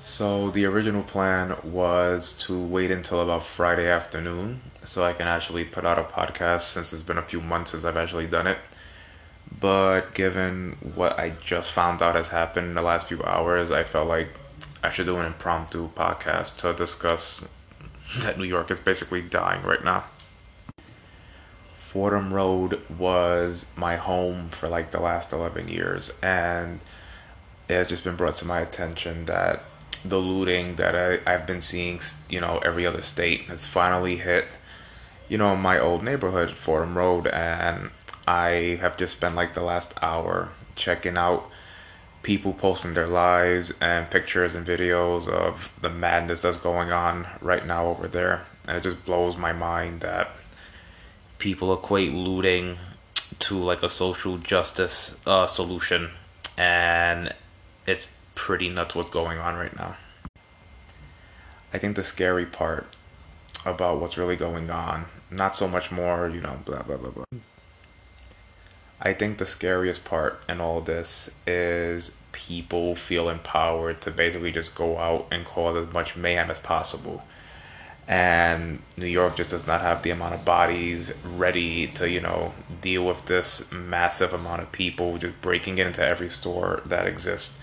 So the original plan was to wait until about Friday afternoon so I can actually put out a podcast since it's been a few months since I've actually done it. But given what I just found out has happened in the last few hours, I felt like I should do an impromptu podcast to discuss that New York is basically dying right now. Fordham Road was my home for like the last 11 years, and it has just been brought to my attention that the looting that I, I've been seeing, you know, every other state has finally hit, you know, my old neighborhood, Fordham Road, and I have just spent like the last hour checking out people posting their lives and pictures and videos of the madness that's going on right now over there. And it just blows my mind that people equate looting to like a social justice uh, solution. And it's pretty nuts what's going on right now. I think the scary part about what's really going on, not so much more, you know, blah, blah, blah, blah. I think the scariest part in all this is people feel empowered to basically just go out and cause as much mayhem as possible. And New York just does not have the amount of bodies ready to, you know, deal with this massive amount of people just breaking into every store that exists.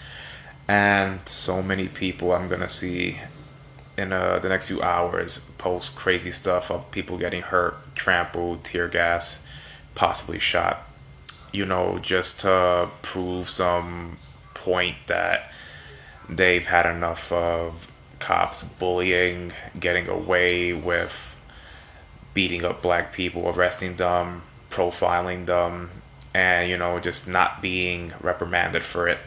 And so many people I'm to see in uh, the next few hours post crazy stuff of people getting hurt, trampled, tear gas, possibly shot you know, just to prove some point that they've had enough of cops bullying, getting away with beating up black people, arresting them, profiling them, and, you know, just not being reprimanded for it.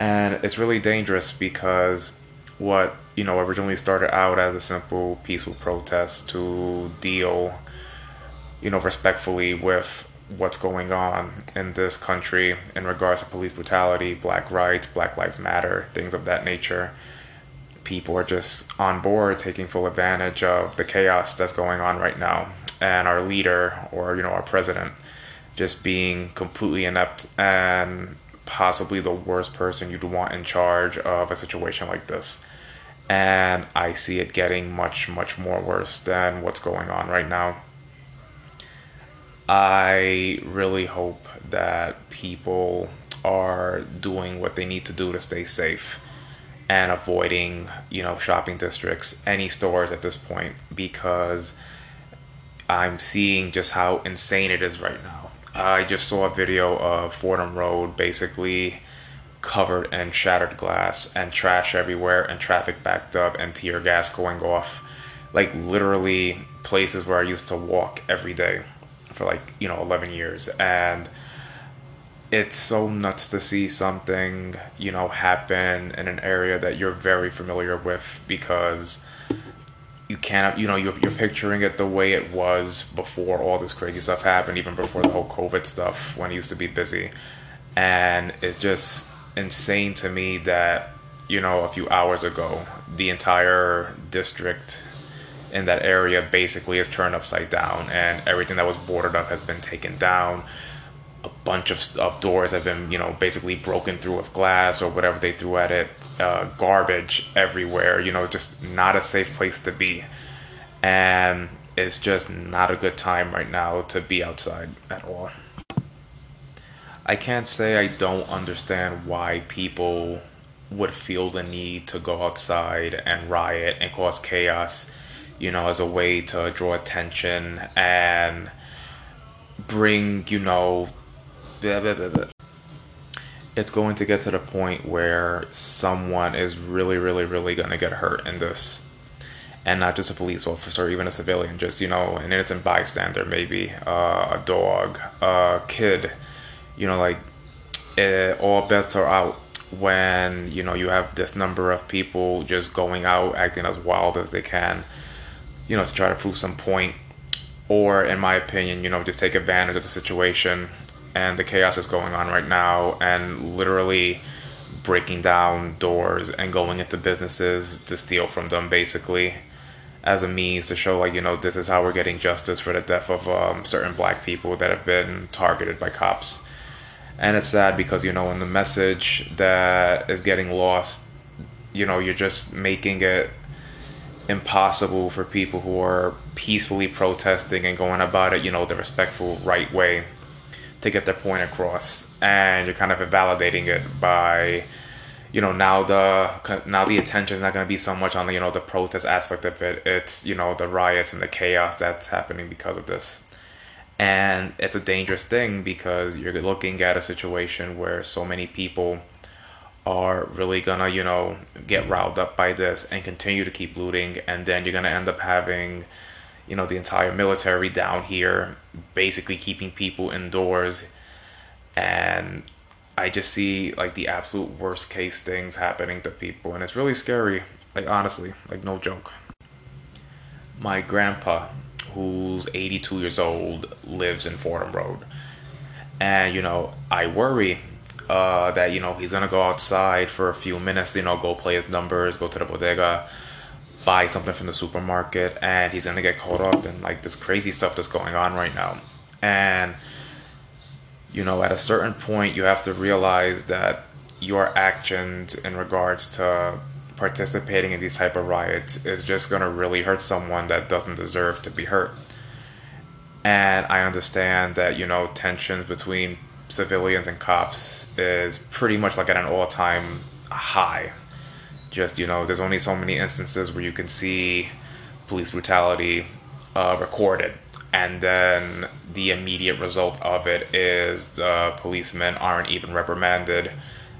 And it's really dangerous because what, you know, originally started out as a simple peaceful protest to deal, you know, respectfully with what's going on in this country in regards to police brutality, black rights, Black Lives Matter, things of that nature. People are just on board taking full advantage of the chaos that's going on right now. And our leader, or, you know, our president, just being completely inept and possibly the worst person you'd want in charge of a situation like this. And I see it getting much, much more worse than what's going on right now. I really hope that people are doing what they need to do to stay safe and avoiding, you know, shopping districts, any stores at this point, because I'm seeing just how insane it is right now. I just saw a video of Fordham Road basically covered in shattered glass and trash everywhere and traffic backed up and tear gas going off. Like literally places where I used to walk every day for like you know 11 years and it's so nuts to see something you know happen in an area that you're very familiar with because you can't you know you're, you're picturing it the way it was before all this crazy stuff happened even before the whole covid stuff when it used to be busy and it's just insane to me that you know a few hours ago the entire district in that area basically is turned upside down, and everything that was boarded up has been taken down. A bunch of, of doors have been, you know, basically broken through with glass or whatever they threw at it. Uh, garbage everywhere, you know, just not a safe place to be. And it's just not a good time right now to be outside at all. I can't say I don't understand why people would feel the need to go outside and riot and cause chaos you know, as a way to draw attention and bring, you know, blah, blah, blah, it's going to get to the point where someone is really, really, really going to get hurt in this. And not just a police officer, even a civilian, just, you know, an innocent bystander, maybe uh, a dog, a kid. You know, like, it, all bets are out when, you know, you have this number of people just going out acting as wild as they can you know, to try to prove some point, or in my opinion, you know, just take advantage of the situation and the chaos that's going on right now, and literally breaking down doors and going into businesses to steal from them, basically, as a means to show, like, you know, this is how we're getting justice for the death of um, certain black people that have been targeted by cops. And it's sad because, you know, in the message that is getting lost you know, you're just making it impossible for people who are peacefully protesting and going about it, you know, the respectful, right way to get their point across. And you're kind of invalidating it by, you know, now the now the attention is not going to be so much on the you know the protest aspect of it. It's you know the riots and the chaos that's happening because of this. And it's a dangerous thing because you're looking at a situation where so many people are really gonna, you know, get riled up by this and continue to keep looting, and then you're gonna end up having, you know, the entire military down here, basically keeping people indoors, and I just see like the absolute worst case things happening to people, and it's really scary. Like honestly, like no joke. My grandpa, who's 82 years old, lives in Fordham Road, and you know, I worry uh, that you know he's gonna go outside for a few minutes, you know, go play his numbers, go to the bodega, buy something from the supermarket, and he's gonna get caught up in like this crazy stuff that's going on right now. And you know, at a certain point, you have to realize that your actions in regards to participating in these type of riots is just gonna really hurt someone that doesn't deserve to be hurt. And I understand that you know tensions between civilians and cops is pretty much like at an all time high. Just, you know, there's only so many instances where you can see police brutality uh, recorded. And then the immediate result of it is the policemen aren't even reprimanded.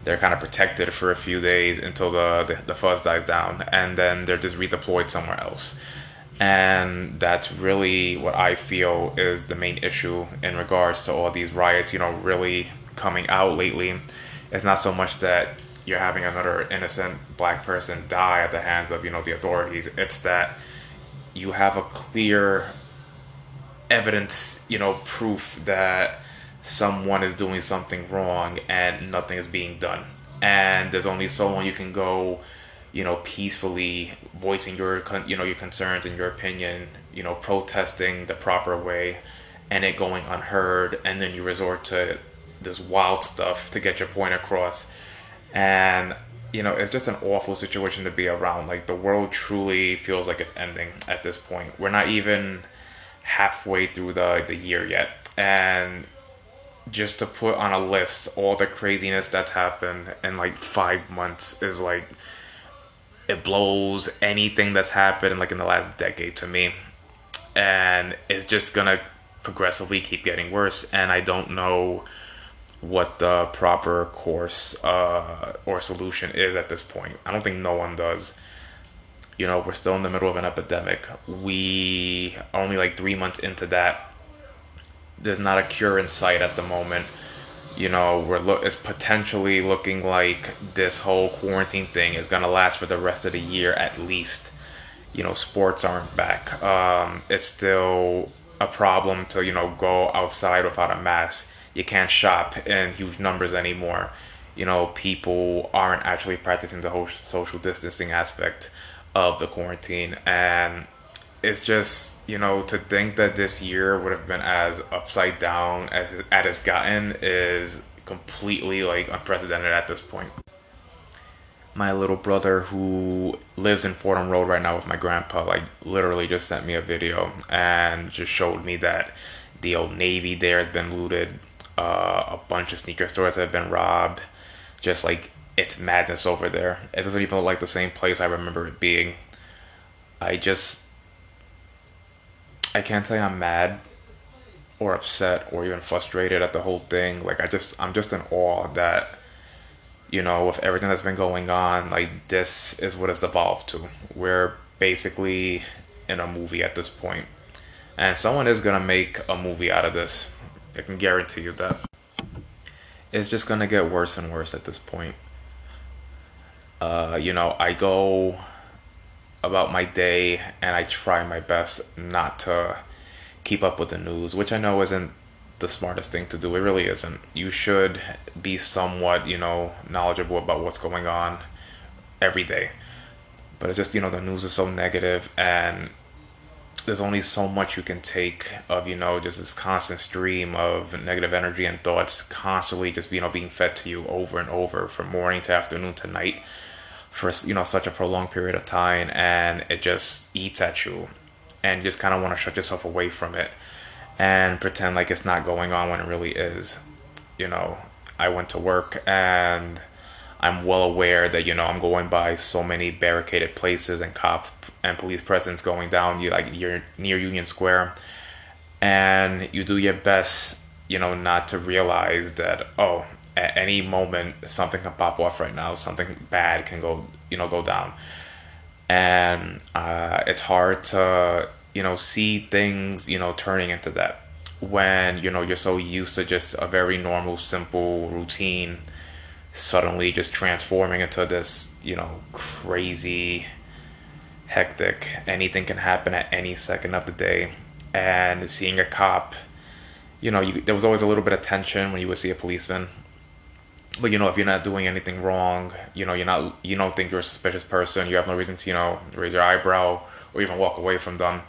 They're kind of protected for a few days until the, the, the fuzz dies down. And then they're just redeployed somewhere else and that's really what I feel is the main issue in regards to all these riots, you know, really coming out lately. It's not so much that you're having another innocent black person die at the hands of, you know, the authorities. It's that you have a clear evidence, you know, proof that someone is doing something wrong and nothing is being done. And there's only so long you can go you know, peacefully voicing your, you know, your concerns and your opinion, you know, protesting the proper way, and it going unheard, and then you resort to this wild stuff to get your point across, and you know, it's just an awful situation to be around. Like the world truly feels like it's ending at this point. We're not even halfway through the the year yet, and just to put on a list all the craziness that's happened in like five months is like it blows anything that's happened like in the last decade to me and it's just gonna progressively keep getting worse and i don't know what the proper course uh, or solution is at this point i don't think no one does you know we're still in the middle of an epidemic we are only like three months into that there's not a cure in sight at the moment you know, we're lo- it's potentially looking like this whole quarantine thing is gonna last for the rest of the year at least. You know, sports aren't back. Um, it's still a problem to you know go outside without a mask. You can't shop in huge numbers anymore. You know, people aren't actually practicing the whole social distancing aspect of the quarantine, and it's just you know to think that this year would have been as upside down as as it's gotten is completely like unprecedented at this point. My little brother who lives in Fordham Road right now with my grandpa, like literally just sent me a video and just showed me that the old Navy there has been looted, uh, a bunch of sneaker stores have been robbed, just like it's madness over there. It doesn't even look like the same place I remember it being. I just I can't say I'm mad or upset or even frustrated at the whole thing. Like I just I'm just in awe that you know with everything that's been going on, like this is what it's evolved to. We're basically in a movie at this point. And someone is gonna make a movie out of this. I can guarantee you that. It's just gonna get worse and worse at this point. Uh, you know, I go about my day and I try my best not to keep up with the news, which I know isn't the smartest thing to do. It really isn't. You should be somewhat, you know, knowledgeable about what's going on every day. But it's just, you know, the news is so negative and there's only so much you can take of, you know, just this constant stream of negative energy and thoughts constantly just, you know, being fed to you over and over from morning to afternoon to night for you know such a prolonged period of time and it just eats at you and you just kind of want to shut yourself away from it and pretend like it's not going on when it really is. You know i went to work and i'm well aware that you know i'm going by so many barricaded places and cops and police presence going down you like you're near union square. And you do your best you know not to realize that oh at any moment something can pop off right now something bad can go you know go down. And uh, it's hard to you know see things you know turning into that when you know you're so used to just a very normal simple routine suddenly just transforming into this you know crazy hectic anything can happen at any second of the day. And seeing a cop you know you, there was always a little bit of tension when you would see a policeman. But you know if you're not doing anything wrong you know you're not you don't think you're a suspicious person you have no reason to you know raise your eyebrow or even walk away from them.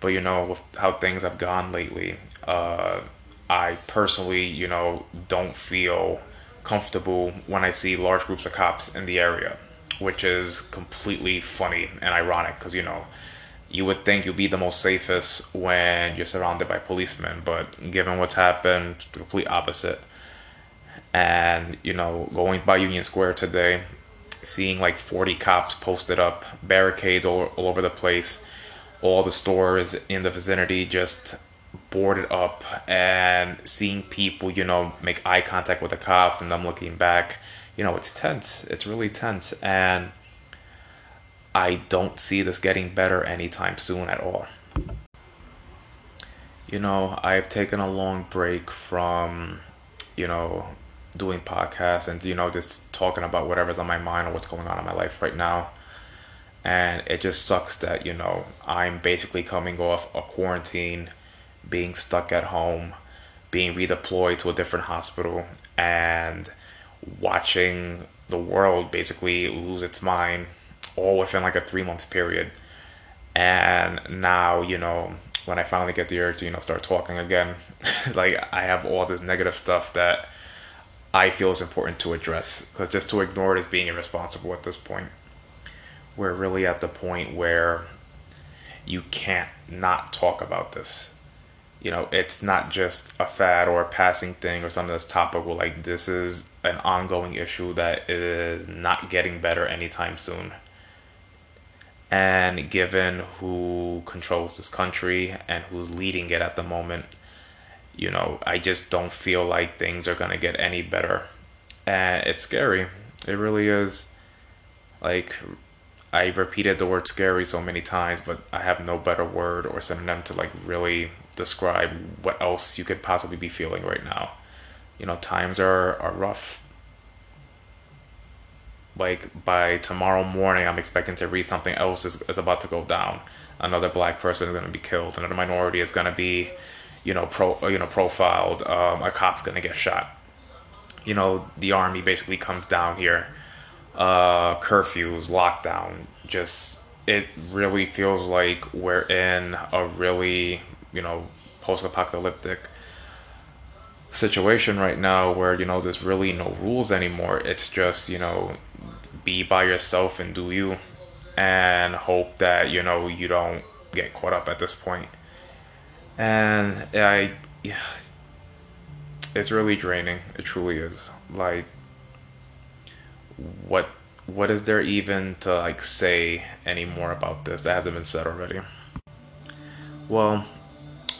But you know with how things have gone lately uh, i personally you know don't feel comfortable when i see large groups of cops in the area which is completely funny and ironic because you know you would think you'd be the most safest when you're surrounded by policemen but given what's happened the complete opposite. And you know going by union square today seeing like 40 cops posted up barricades all, all over the place all the stores in the vicinity just boarded up and seeing people you know make eye contact with the cops and them looking back you know it's tense. It's really tense. And i don't see this getting better anytime soon at all. You know i've taken a long break from you know doing podcasts and you know just talking about whatever's on my mind or what's going on in my life right now. And it just sucks that you know i'm basically coming off a quarantine being stuck at home being redeployed to a different hospital and watching the world basically lose its mind all within like a three months period and now you know when i finally get the urge to you know start talking again like i have all this negative stuff that I feel is important to address because just to ignore it is being irresponsible at this point. We're really at the point where you can't not talk about this. You know, it's not just a fad or a passing thing or something that's topical. Like, this is an ongoing issue that is not getting better anytime soon. And given who controls this country and who's leading it at the moment, you know, I just don't feel like things are gonna get any better. And it's scary. It really is. Like, I repeated the word scary so many times, but I have no better word or synonym to like really describe what else you could possibly be feeling right now. You know, times are, are rough. Like by tomorrow morning, I'm expecting to read something else is, is about to go down. Another black person is going to be killed. Another minority is going to be you know, pro, you know, profiled, um, a cop's gonna get shot. You know, the army basically comes down here, uh, curfews, lockdown. Just it really feels like we're in a really, you know, post-apocalyptic situation right now where you know there's really no rules anymore. It's just you know, be by yourself and do you, and hope that you know you don't get caught up at this point and I, yeah, it's really draining. It truly is. Like, what what is there even to like say anymore about this that hasn't been said already? Well,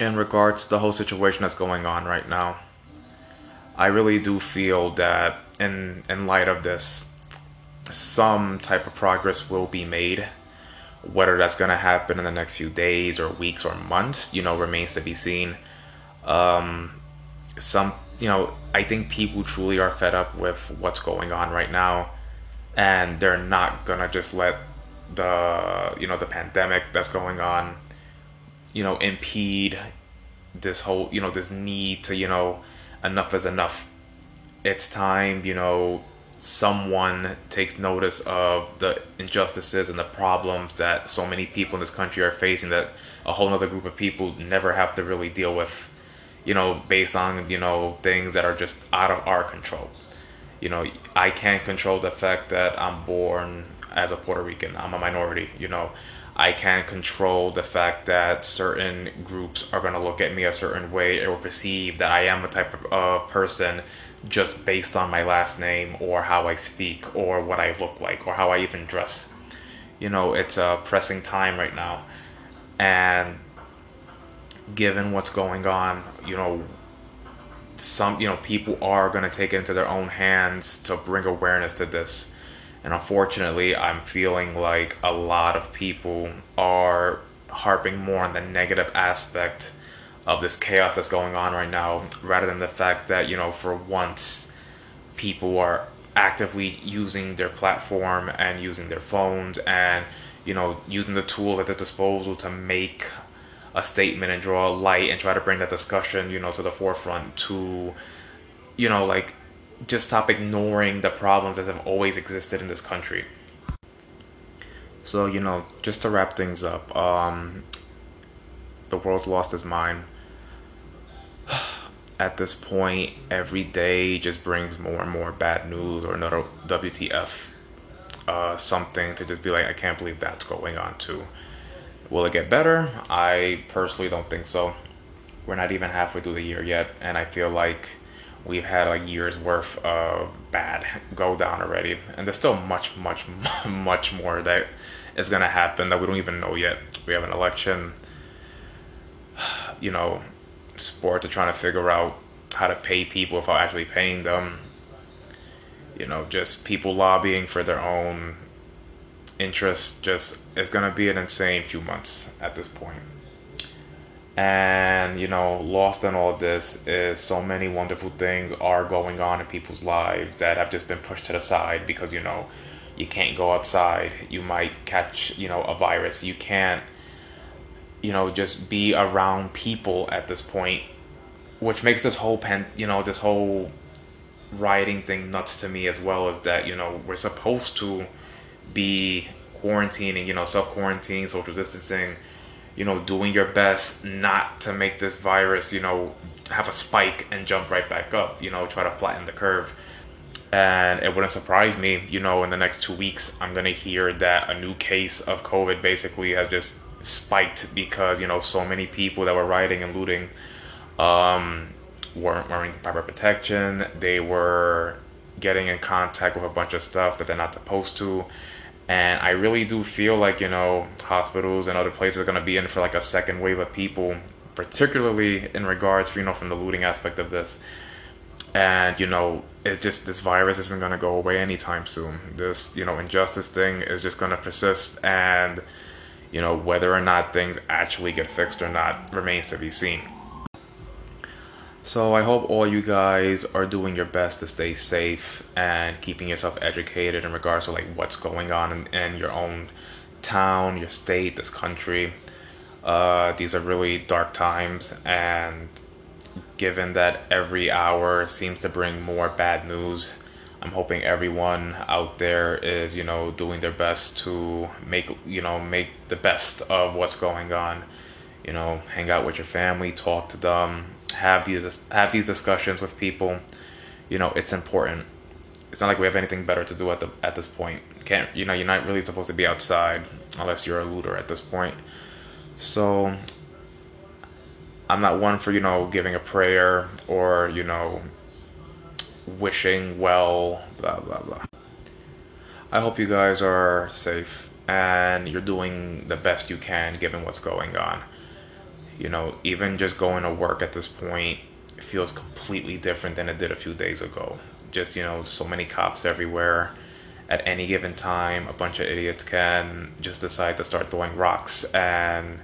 in regards to the whole situation that's going on right now, I really do feel that in in light of this, some type of progress will be made whether that's going to happen in the next few days or weeks or months, you know, remains to be seen. Um, some, you know, I think people truly are fed up with what's going on right now, and they're not gonna just let the, you know, the pandemic that's going on, you know, impede this whole, you know, this need to, you know, enough is enough. It's time, you know, someone takes notice of the injustices and the problems that so many people in this country are facing that a whole other group of people never have to really deal with you know based on you know things that are just out of our control you know i can't control the fact that i'm born as a Puerto Rican. I'm a minority, you know. I can't control the fact that certain groups are going to look at me a certain way or perceive that I am a type of uh, person just based on my last name or how I speak or what I look like or how I even dress. You know, it's a pressing time right now. And given what's going on, you know, some, you know, people are going to take it into their own hands to bring awareness to this and unfortunately, I'm feeling like a lot of people are harping more on the negative aspect of this chaos that's going on right now rather than the fact that, you know, for once people are actively using their platform and using their phones and, you know, using the tools at their disposal to make a statement and draw a light and try to bring that discussion, you know, to the forefront to, you know, like just stop ignoring the problems that have always existed in this country. So, you know, just to wrap things up, um, the world's lost its mind. At this point, every day just brings more and more bad news or another WTF. Uh, something to just be like, I can't believe that's going on too. Will it get better? I personally don't think so. We're not even halfway through the year yet, and I feel like we've had like years worth of bad go down already. And there's still much much much more that is going to happen that we don't even know yet. We have an election you know sports are trying to figure out how to pay people without actually paying them. You know just people lobbying for their own interests just it's going to be an insane few months at this point and you know lost in all of this is so many wonderful things are going on in people's lives that have just been pushed to the side because you know you can't go outside. You might catch you know a virus. You can't you know just be around people at this point which makes this whole pen you know this whole rioting thing nuts to me as well as that you know we're supposed to be quarantining you know self quarantine social distancing you know, doing your best not to make this virus, you know, have a spike and jump right back up, you know, try to flatten the curve. And it wouldn't surprise me, you know, in the next two weeks, I'm going to hear that a new case of COVID basically has just spiked because, you know, so many people that were rioting and looting um, weren't wearing proper protection. They were getting in contact with a bunch of stuff that they're not supposed to and I really do feel like, you know, hospitals and other places are going to be in for like a second wave of people, particularly in regards, you know, from the looting aspect of this. And, you know, it's just this virus isn't going to go away anytime soon. This, you know, injustice thing is just going to persist. And, you know, whether or not things actually get fixed or not remains to be seen. So I hope all you guys are doing your best to stay safe and keeping yourself educated in regards to like what's going on in, in your own town, your state, this country. Uh, these are really dark times, and given that every hour seems to bring more bad news, I'm hoping everyone out there is, you know, doing their best to make, you know, make the best of what's going on. You know, hang out with your family, talk to them, have these have these discussions with people. You know, it's important. It's not like we have anything better to do at the at this point. Can't you know? You're not really supposed to be outside unless you're a looter at this point. So I'm not one for you know giving a prayer or you know wishing well blah blah blah. I hope you guys are safe and you're doing the best you can given what's going on you know, even just going to work at this point feels completely different than it did a few days ago. Just, you know, so many cops everywhere. At any given time, a bunch of idiots can just decide to start throwing rocks and,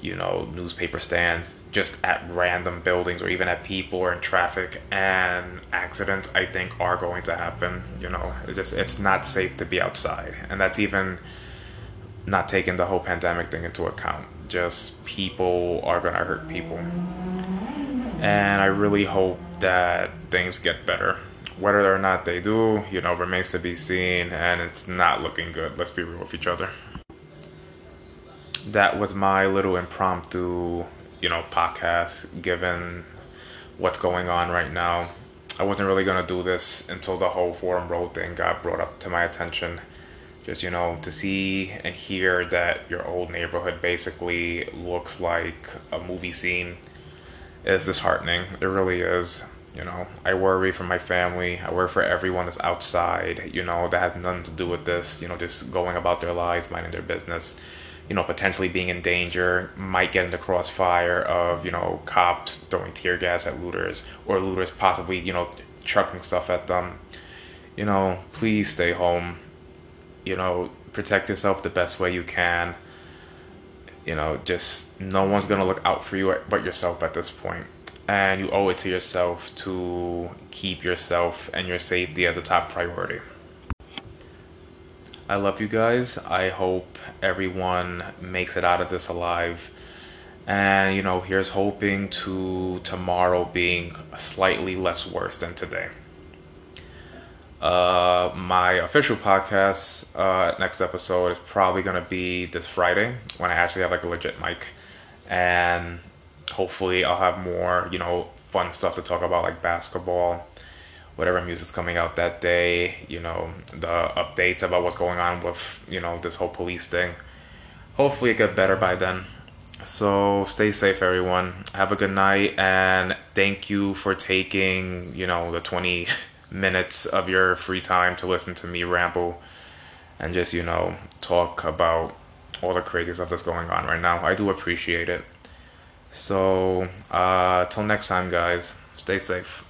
you know, newspaper stands just at random buildings or even at people or in traffic. And accidents, I think, are going to happen. You know, it's just, it's not safe to be outside. And that's even not taking the whole pandemic thing into account just people are going to hurt people. And I really hope that things get better. Whether or not they do, you know, remains to be seen, and it's not looking good. Let's be real with each other. That was my little impromptu, you know, podcast given what's going on right now. I wasn't really going to do this until the whole Fordham Road thing got brought up to my attention just you know to see and hear that your old neighborhood basically looks like a movie scene is disheartening. It really is you know. I worry for my family. I worry for everyone that's outside you know that has nothing to do with this you know just going about their lives minding their business you know potentially being in danger might get in the crossfire of you know cops throwing tear gas at looters or looters possibly you know chucking stuff at them. You know please stay home you know, protect yourself the best way you can. You know, just no one's gonna look out for you but yourself at this point. And you owe it to yourself to keep yourself and your safety as a top priority. I love you guys. I hope everyone makes it out of this alive. And, you know, here's hoping to tomorrow being slightly less worse than today. Uh, my official podcast, uh, next episode is probably gonna be this Friday when I actually have like a legit mic, and hopefully I'll have more, you know, fun stuff to talk about like basketball, whatever music's coming out that day, you know, the updates about what's going on with, you know, this whole police thing. Hopefully it get better by then. So stay safe, everyone. Have a good night, and thank you for taking, you know, the twenty. minutes of your free time to listen to me ramble and just, you know, talk about all the crazy stuff that's going on right now. I do appreciate it. So, uh, till next time, guys, stay safe.